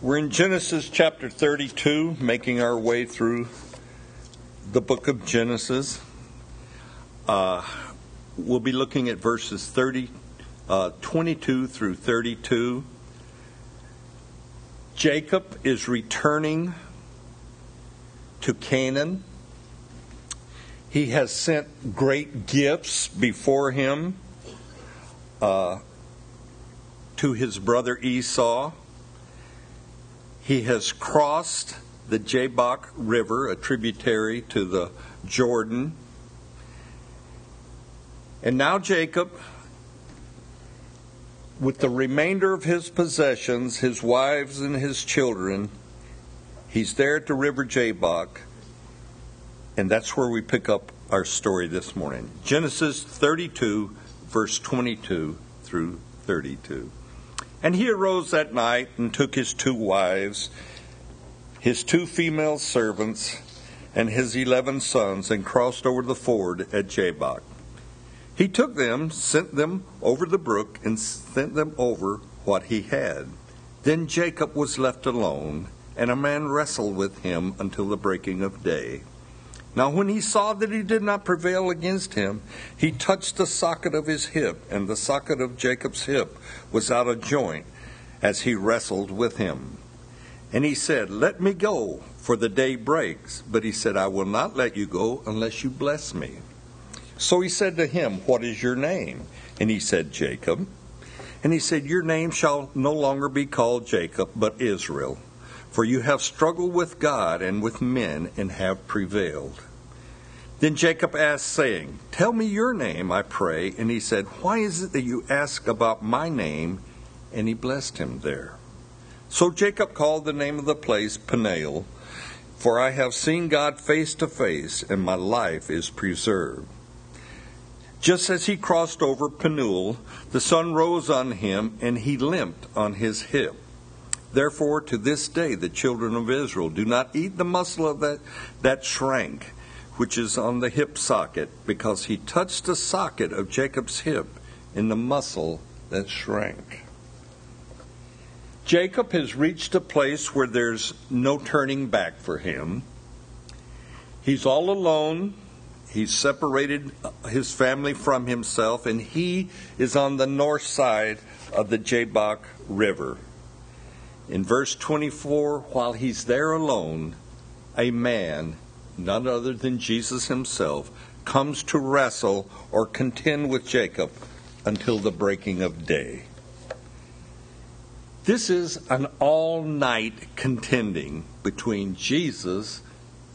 We're in Genesis chapter 32, making our way through the book of Genesis. Uh, we'll be looking at verses 30, uh, 22 through 32. Jacob is returning to Canaan. He has sent great gifts before him uh, to his brother Esau. He has crossed the Jabbok River, a tributary to the Jordan. And now Jacob, with the remainder of his possessions, his wives and his children, he's there at the river Jabbok. And that's where we pick up our story this morning. Genesis 32, verse 22 through 32. And he arose that night and took his two wives, his two female servants, and his eleven sons, and crossed over the ford at Jabbok. He took them, sent them over the brook, and sent them over what he had. Then Jacob was left alone, and a man wrestled with him until the breaking of day. Now, when he saw that he did not prevail against him, he touched the socket of his hip, and the socket of Jacob's hip was out of joint as he wrestled with him. And he said, Let me go, for the day breaks. But he said, I will not let you go unless you bless me. So he said to him, What is your name? And he said, Jacob. And he said, Your name shall no longer be called Jacob, but Israel, for you have struggled with God and with men and have prevailed. Then Jacob asked, saying, Tell me your name, I pray. And he said, Why is it that you ask about my name? And he blessed him there. So Jacob called the name of the place Peniel, for I have seen God face to face, and my life is preserved. Just as he crossed over Penuel, the sun rose on him, and he limped on his hip. Therefore, to this day, the children of Israel do not eat the muscle of that, that shrank which is on the hip socket, because he touched the socket of Jacob's hip in the muscle that shrank. Jacob has reached a place where there's no turning back for him. He's all alone. He's separated his family from himself, and he is on the north side of the Jabbok River. In verse 24, while he's there alone, a man none other than Jesus himself, comes to wrestle or contend with Jacob until the breaking of day. This is an all night contending between Jesus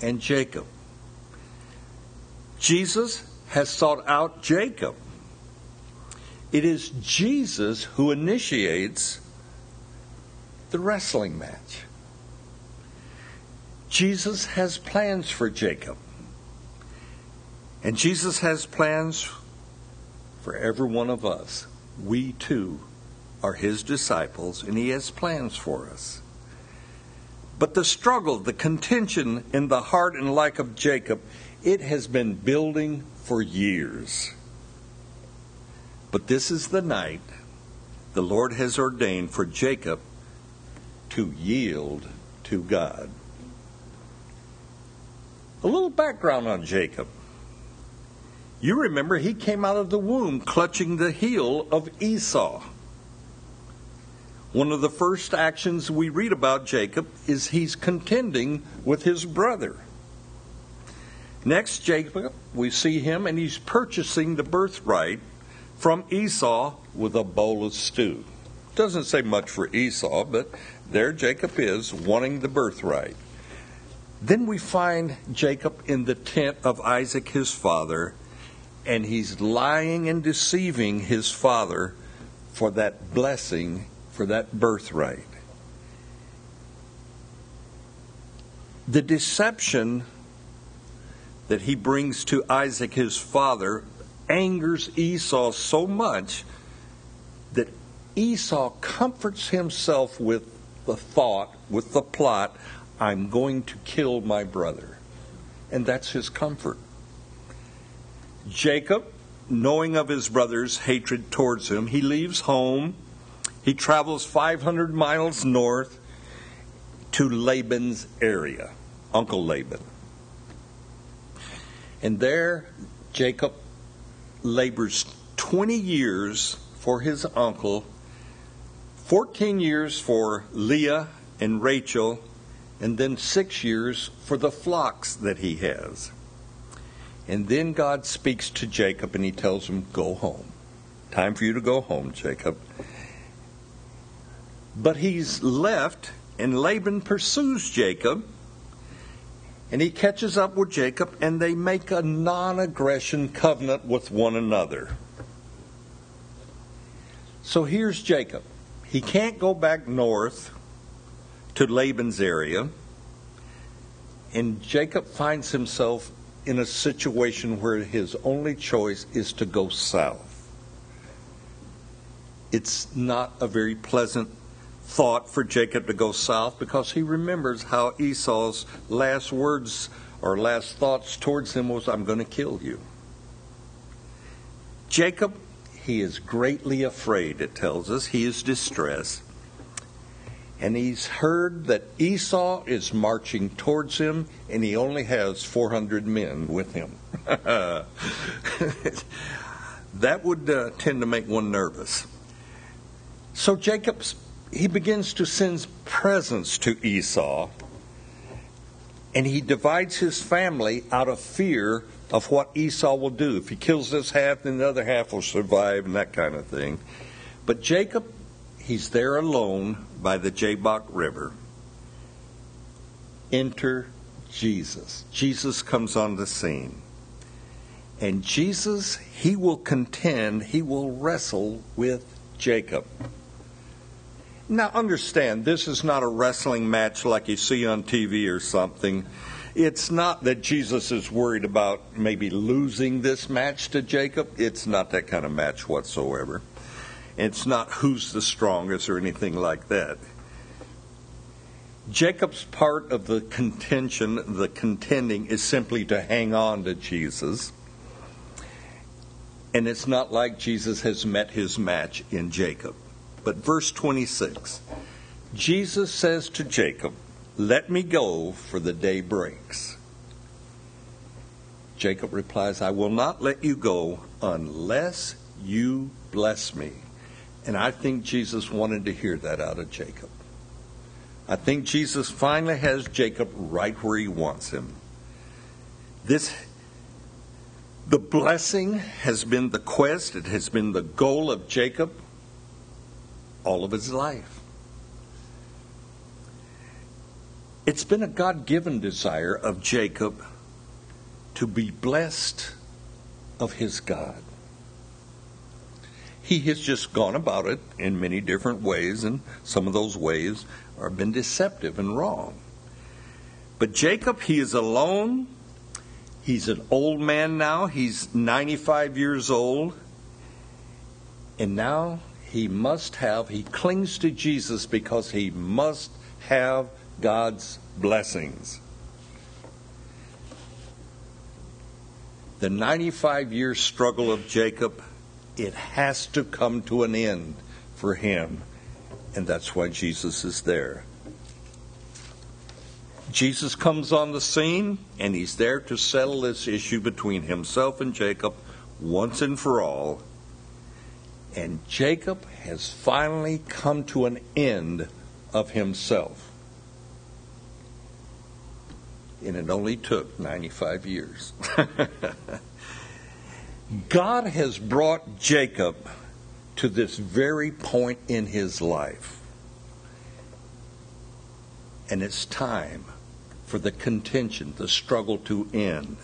and Jacob. Jesus has sought out Jacob. It is Jesus who initiates the wrestling match. Jesus has plans for Jacob. And Jesus has plans for every one of us. We too are his disciples, and he has plans for us. But the struggle, the contention in the heart and life of Jacob, it has been building for years. But this is the night the Lord has ordained for Jacob to yield to God. A little background on Jacob. You remember he came out of the womb clutching the heel of Esau. One of the first actions we read about Jacob is he's contending with his brother. Next, Jacob, we see him and he's purchasing the birthright from Esau with a bowl of stew. Doesn't say much for Esau, but there Jacob is wanting the birthright. Then we find Jacob in the tent of Isaac, his father, and he's lying and deceiving his father for that blessing, for that birthright. The deception that he brings to Isaac, his father, angers Esau so much that Esau comforts himself with the thought, with the plot, I'm going to kill my brother. And that's his comfort. Jacob, knowing of his brother's hatred towards him, he leaves home. He travels 500 miles north to Laban's area, Uncle Laban. And there, Jacob labors 20 years for his uncle, 14 years for Leah and Rachel, and then six years for the flocks that he has. And then God speaks to Jacob and he tells him, Go home. Time for you to go home, Jacob. But he's left, and Laban pursues Jacob. And he catches up with Jacob, and they make a non aggression covenant with one another. So here's Jacob. He can't go back north to Laban's area. And Jacob finds himself in a situation where his only choice is to go south. It's not a very pleasant thought for Jacob to go south because he remembers how Esau's last words or last thoughts towards him was, I'm going to kill you. Jacob, he is greatly afraid, it tells us. He is distressed. And he's heard that Esau is marching towards him, and he only has 400 men with him. that would uh, tend to make one nervous. So Jacob, he begins to send presents to Esau, and he divides his family out of fear of what Esau will do. If he kills this half, then the other half will survive, and that kind of thing. But Jacob, he's there alone by the Jabbok River. Enter Jesus. Jesus comes on the scene. And Jesus, he will contend, he will wrestle with Jacob. Now, understand, this is not a wrestling match like you see on TV or something. It's not that Jesus is worried about maybe losing this match to Jacob. It's not that kind of match whatsoever. It's not who's the strongest or anything like that. Jacob's part of the contention, the contending, is simply to hang on to Jesus. And it's not like Jesus has met his match in Jacob. But verse 26 Jesus says to Jacob, Let me go, for the day breaks. Jacob replies, I will not let you go unless you bless me. And I think Jesus wanted to hear that out of Jacob. I think Jesus finally has Jacob right where he wants him. This the blessing has been the quest, it has been the goal of Jacob all of his life. It's been a God given desire of Jacob to be blessed of his God. He has just gone about it in many different ways, and some of those ways have been deceptive and wrong. But Jacob, he is alone. He's an old man now. He's 95 years old. And now he must have, he clings to Jesus because he must have God's blessings. The 95 year struggle of Jacob, it has to come to an end for him. And that's why Jesus is there. Jesus comes on the scene, and he's there to settle this issue between himself and Jacob once and for all. And Jacob has finally come to an end of himself. And it only took 95 years. God has brought Jacob to this very point in his life. And it's time for the contention, the struggle to end.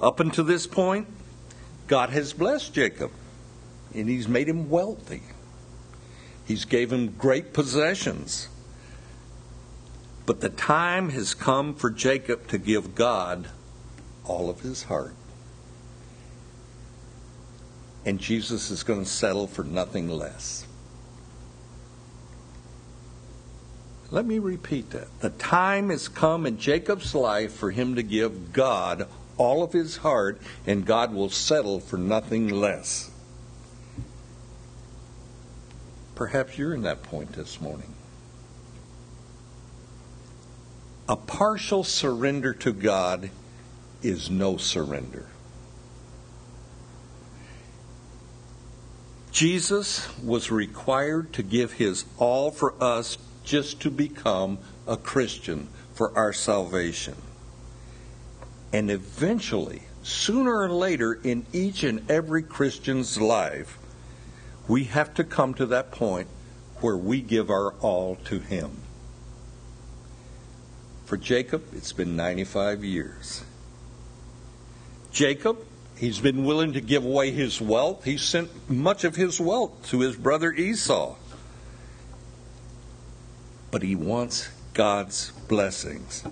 Up until this point, God has blessed Jacob and he's made him wealthy. He's gave him great possessions. But the time has come for Jacob to give God all of his heart. And Jesus is going to settle for nothing less. Let me repeat that. The time has come in Jacob's life for him to give God all of his heart, and God will settle for nothing less. Perhaps you're in that point this morning. a partial surrender to God is no surrender. Jesus was required to give his all for us just to become a Christian for our salvation. And eventually, sooner or later in each and every Christian's life, we have to come to that point where we give our all to Him. For Jacob, it's been 95 years. Jacob, he's been willing to give away his wealth. He sent much of his wealth to his brother Esau. But he wants God's blessings.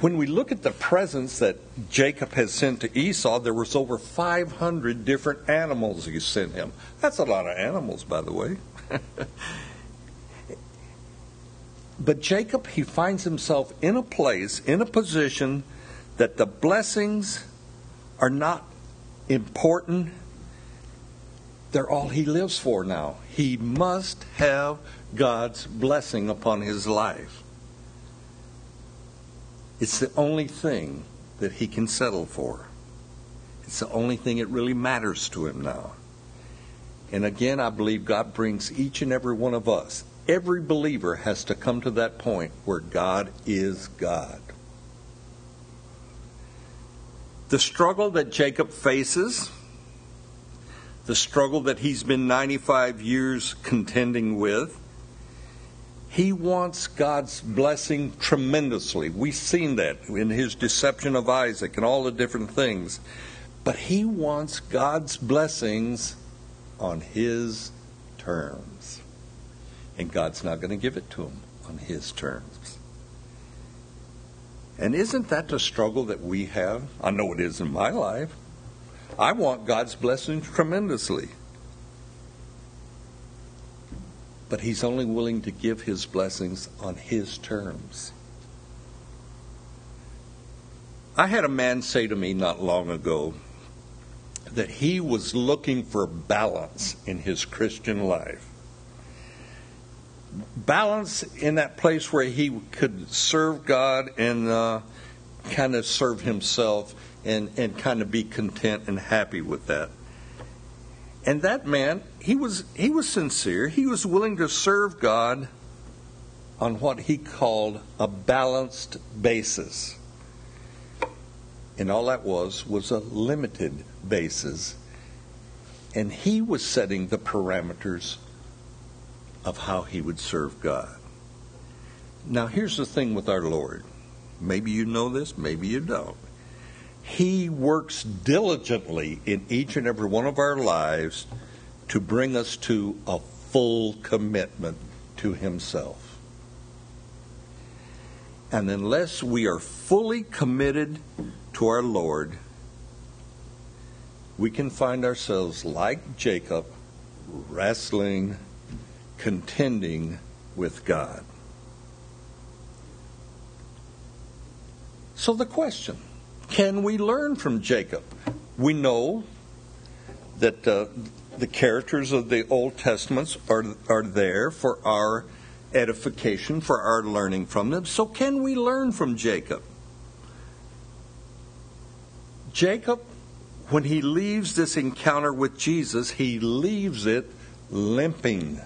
When we look at the presents that Jacob has sent to Esau, there was over 500 different animals he sent him. That's a lot of animals, by the way. but Jacob, he finds himself in a place, in a position that the blessings are not important. They're all he lives for now. He must have God's blessing upon his life. It's the only thing that he can settle for. It's the only thing that really matters to him now. And again, I believe God brings each and every one of us. Every believer has to come to that point where God is God. The struggle that Jacob faces, the struggle that he's been 95 years contending with, he wants God's blessing tremendously. We've seen that in his deception of Isaac and all the different things. But he wants God's blessings on his terms. And God's not going to give it to him on his terms. And isn't that the struggle that we have? I know it is in my life. I want God's blessings tremendously. but he's only willing to give his blessings on his terms. I had a man say to me not long ago that he was looking for balance in his Christian life. Balance in that place where he could serve God and uh, kind of serve himself and, and kind of be content and happy with that. And that man, he was he was sincere. He was willing to serve God on what he called a balanced basis. And all that was was a limited basis. And he was setting the parameters of how he would serve God. Now, here's the thing with our Lord. Maybe you know this, maybe you don't. He works diligently in each and every one of our lives to bring us to a full commitment to Himself. And unless we are fully committed to our Lord, we can find ourselves like Jacob, wrestling, contending with God. So the question can we learn from Jacob? We know that uh, the characters of the Old Testaments are, are there for our edification, for our learning from them. So, can we learn from Jacob? Jacob, when he leaves this encounter with Jesus, he leaves it limping.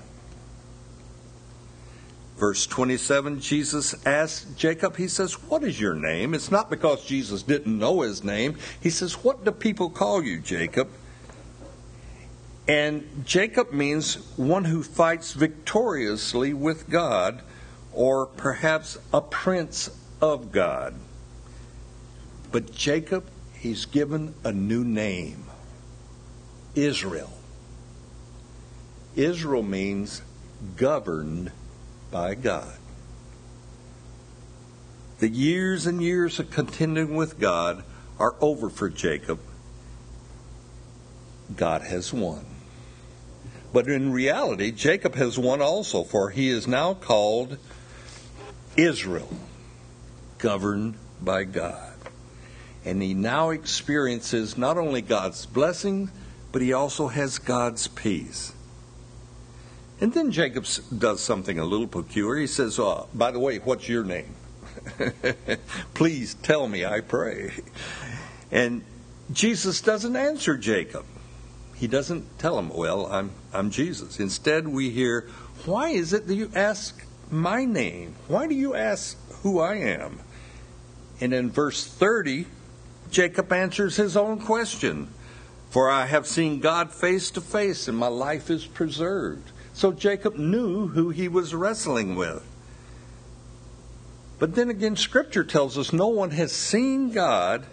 Verse 27, Jesus asked Jacob, he says, What is your name? It's not because Jesus didn't know his name. He says, What do people call you, Jacob? And Jacob means one who fights victoriously with God, or perhaps a prince of God. But Jacob, he's given a new name Israel. Israel means governed by God. The years and years of contending with God are over for Jacob. God has won. But in reality, Jacob has won also, for he is now called Israel, governed by God. And he now experiences not only God's blessing, but he also has God's peace. And then Jacob does something a little peculiar. He says, oh, By the way, what's your name? Please tell me, I pray. And Jesus doesn't answer Jacob. He doesn't tell him, Well, I'm, I'm Jesus. Instead, we hear, Why is it that you ask my name? Why do you ask who I am? And in verse 30, Jacob answers his own question For I have seen God face to face, and my life is preserved. So Jacob knew who he was wrestling with. But then again, Scripture tells us no one has seen God,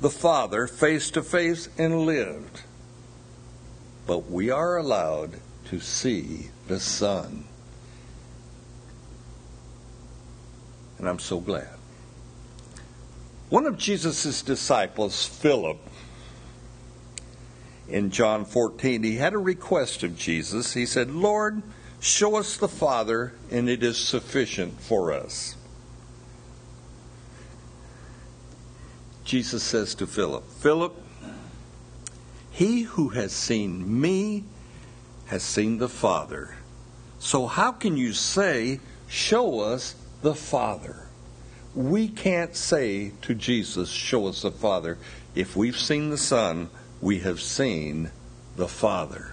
the Father, face to face and lived. But we are allowed to see the Son. And I'm so glad. One of Jesus' disciples, Philip, in John 14, he had a request of Jesus. He said, Lord, show us the Father, and it is sufficient for us. Jesus says to Philip, Philip, he who has seen me has seen the Father. So how can you say, Show us the Father? we can't say to Jesus, Show us the Father. If we've seen the Son, we have seen the Father.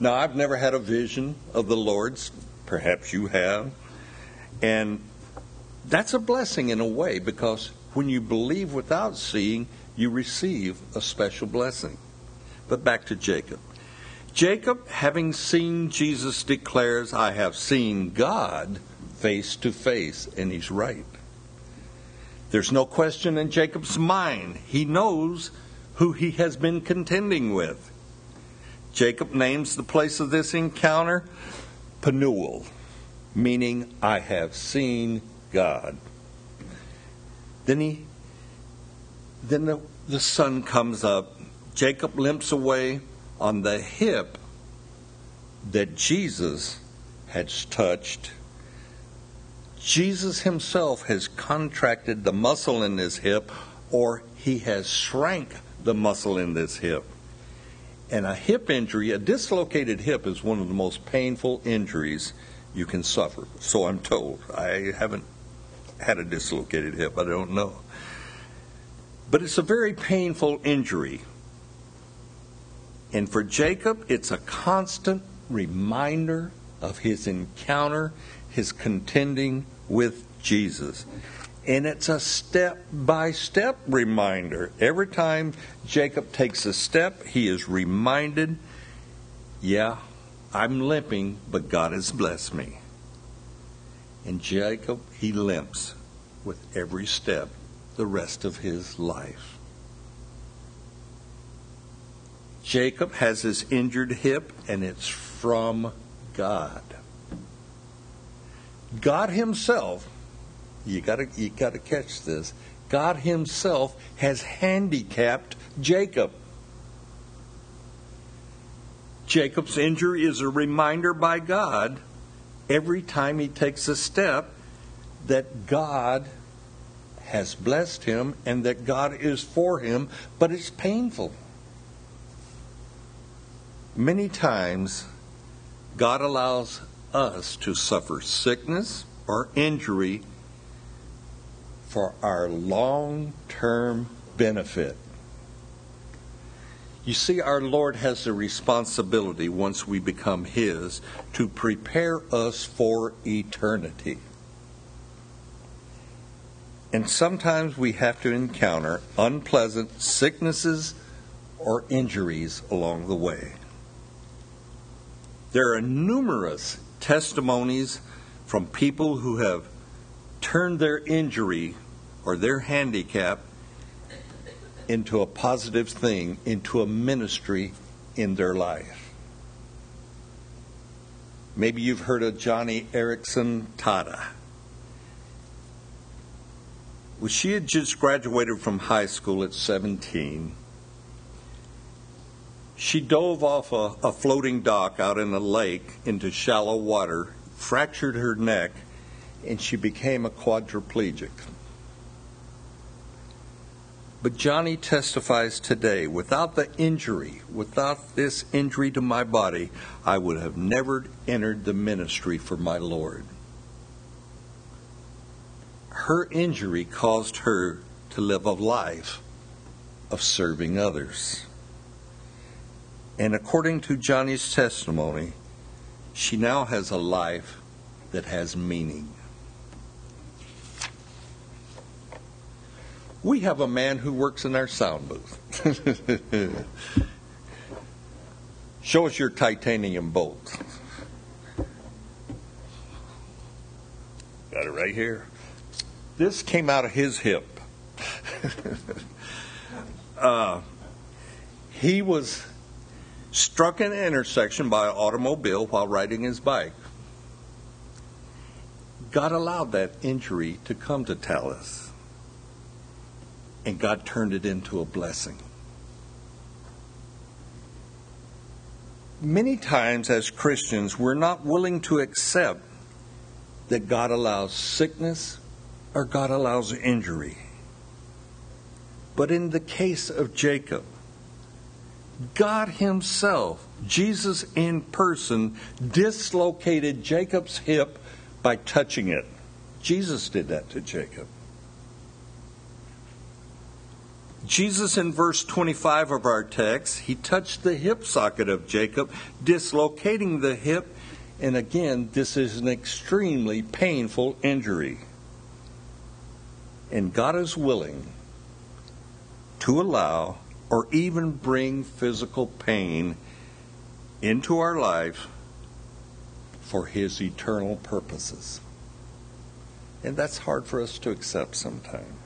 Now, I've never had a vision of the Lord's. Perhaps you have. And that's a blessing in a way because when you believe without seeing, you receive a special blessing. But back to Jacob. Jacob, having seen Jesus, declares, I have seen God face to face, and he's right. There's no question in Jacob's mind. He knows who he has been contending with. Jacob names the place of this encounter Penuel, meaning I have seen God. Then he then the, the sun comes up. Jacob limps away on the hip that Jesus had touched Jesus himself has contracted the muscle in his hip, or he has shrank the muscle in this hip. And a hip injury, a dislocated hip, is one of the most painful injuries you can suffer. So I'm told. I haven't had a dislocated hip, I don't know. But it's a very painful injury. And for Jacob, it's a constant reminder of his encounter, his contending with Jesus. And it's a step by step reminder. Every time Jacob takes a step, he is reminded, yeah, I'm limping, but God has blessed me. And Jacob, he limps with every step the rest of his life. Jacob has his injured hip, and it's from God. God Himself, you gotta you gotta catch this. God Himself has handicapped Jacob. Jacob's injury is a reminder by God every time he takes a step that God has blessed him and that God is for him, but it's painful. Many times, God allows us to suffer sickness or injury for our long term benefit. You see, our Lord has a responsibility once we become His to prepare us for eternity. And sometimes we have to encounter unpleasant sicknesses or injuries along the way. There are numerous testimonies from people who have turned their injury or their handicap into a positive thing, into a ministry in their life. Maybe you've heard of Joni Eareckson Tada. Well, she had just graduated from high school at 17 she dove off a, a floating dock out in a lake into shallow water, fractured her neck, and she became a quadriplegic. But Joni testifies today without the injury, without this injury to my body, I would have never entered the ministry for my Lord. Her injury caused her to live a life of serving others. And according to Joni's testimony, she now has a life that has meaning. We have a man who works in our sound booth. Show us your titanium bolt. Got it right here. This came out of his hip. uh, he was struck in an intersection by an automobile while riding his bike. God allowed that injury to come to Tallis, and God turned it into a blessing. Many times, as Christians, we're not willing to accept that God allows sickness or God allows injury. But in the case of Jacob, God Himself, Jesus in person, dislocated Jacob's hip by touching it. Jesus did that to Jacob. Jesus, in verse 25 of our text, he touched the hip socket of Jacob, dislocating the hip. And again, this is an extremely painful injury. And God is willing to allow or even bring physical pain into our life for His eternal purposes. And that's hard for us to accept sometimes.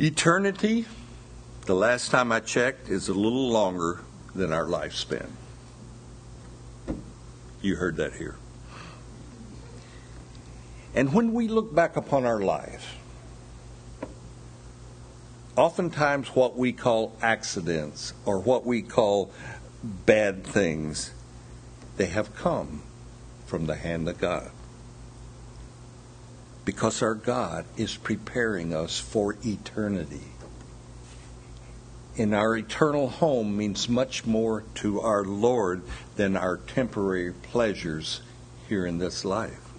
Eternity, the last time I checked, is a little longer than our lifespan. You heard that here. And when we look back upon our lives, oftentimes what we call accidents or what we call bad things, they have come from the hand of God. Because our God is preparing us for eternity. And our eternal home means much more to our Lord than our temporary pleasures here in this life.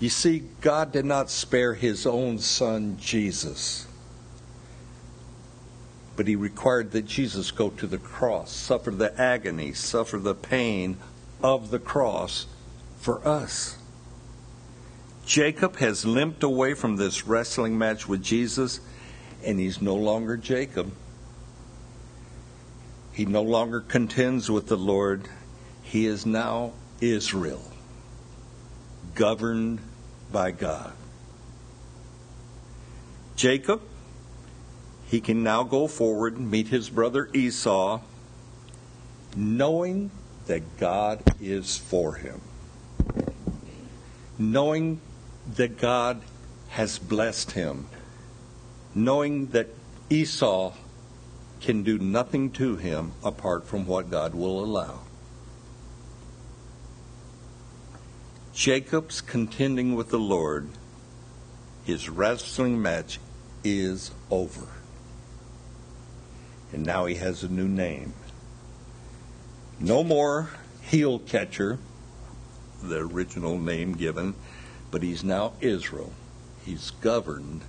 You see, God did not spare his own son, Jesus but he required that Jesus go to the cross, suffer the agony, suffer the pain of the cross for us. Jacob has limped away from this wrestling match with Jesus, and he's no longer Jacob. He no longer contends with the Lord. He is now Israel, governed by God. Jacob he can now go forward and meet his brother Esau, knowing that God is for him, knowing that God has blessed him, knowing that Esau can do nothing to him apart from what God will allow. Jacob's contending with the Lord, his wrestling match is over and now he has a new name. No more heel catcher, the original name given, but he's now Israel. He's governed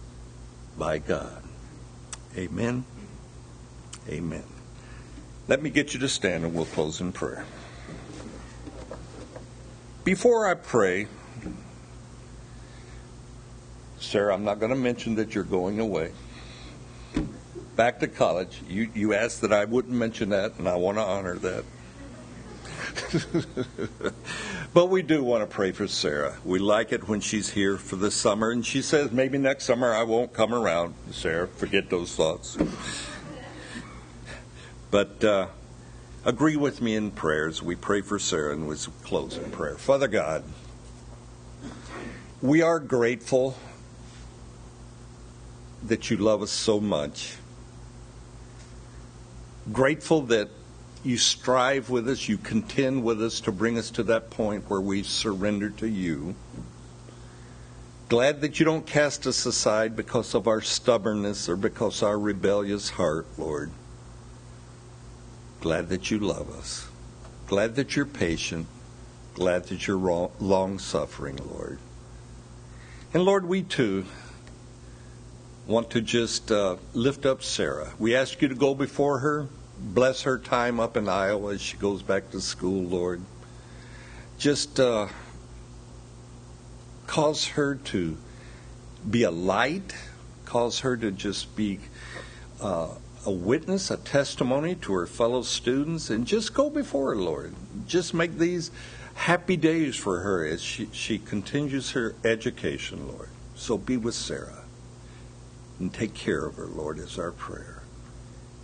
by God. Amen. Amen. Let me get you to stand and we'll close in prayer. Before I pray, Sarah, I'm not going to mention that you're going away back to college. You, you asked that I wouldn't mention that, and I want to honor that. but we do want to pray for Sarah. We like it when she's here for the summer, and she says maybe next summer I won't come around. Sarah, forget those thoughts. but uh, agree with me in prayers. We pray for Sarah, and we close in prayer. Father God, we are grateful that you love us so much grateful that you strive with us, you contend with us to bring us to that point where we surrender to you. Glad that you don't cast us aside because of our stubbornness or because our rebellious heart, Lord. Glad that you love us. Glad that you're patient. Glad that you're long suffering, Lord. And Lord, we too want to just uh, lift up Sarah. We ask you to go before her, bless her time up in Iowa as she goes back to school, Lord. Just uh, cause her to be a light, cause her to just be uh, a witness, a testimony to her fellow students, and just go before her, Lord. Just make these happy days for her as she, she continues her education, Lord. So be with Sarah and take care of her, Lord, is our prayer.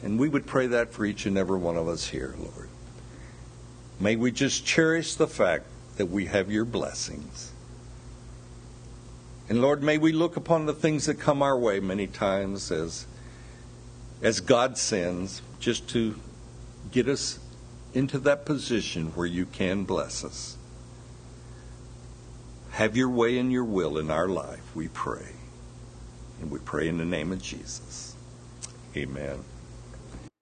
And we would pray that for each and every one of us here, Lord. May we just cherish the fact that we have your blessings. And Lord, may we look upon the things that come our way many times as, as God sends, just to get us into that position where you can bless us. Have your way and your will in our life, we pray. And we pray in the name of Jesus. Amen.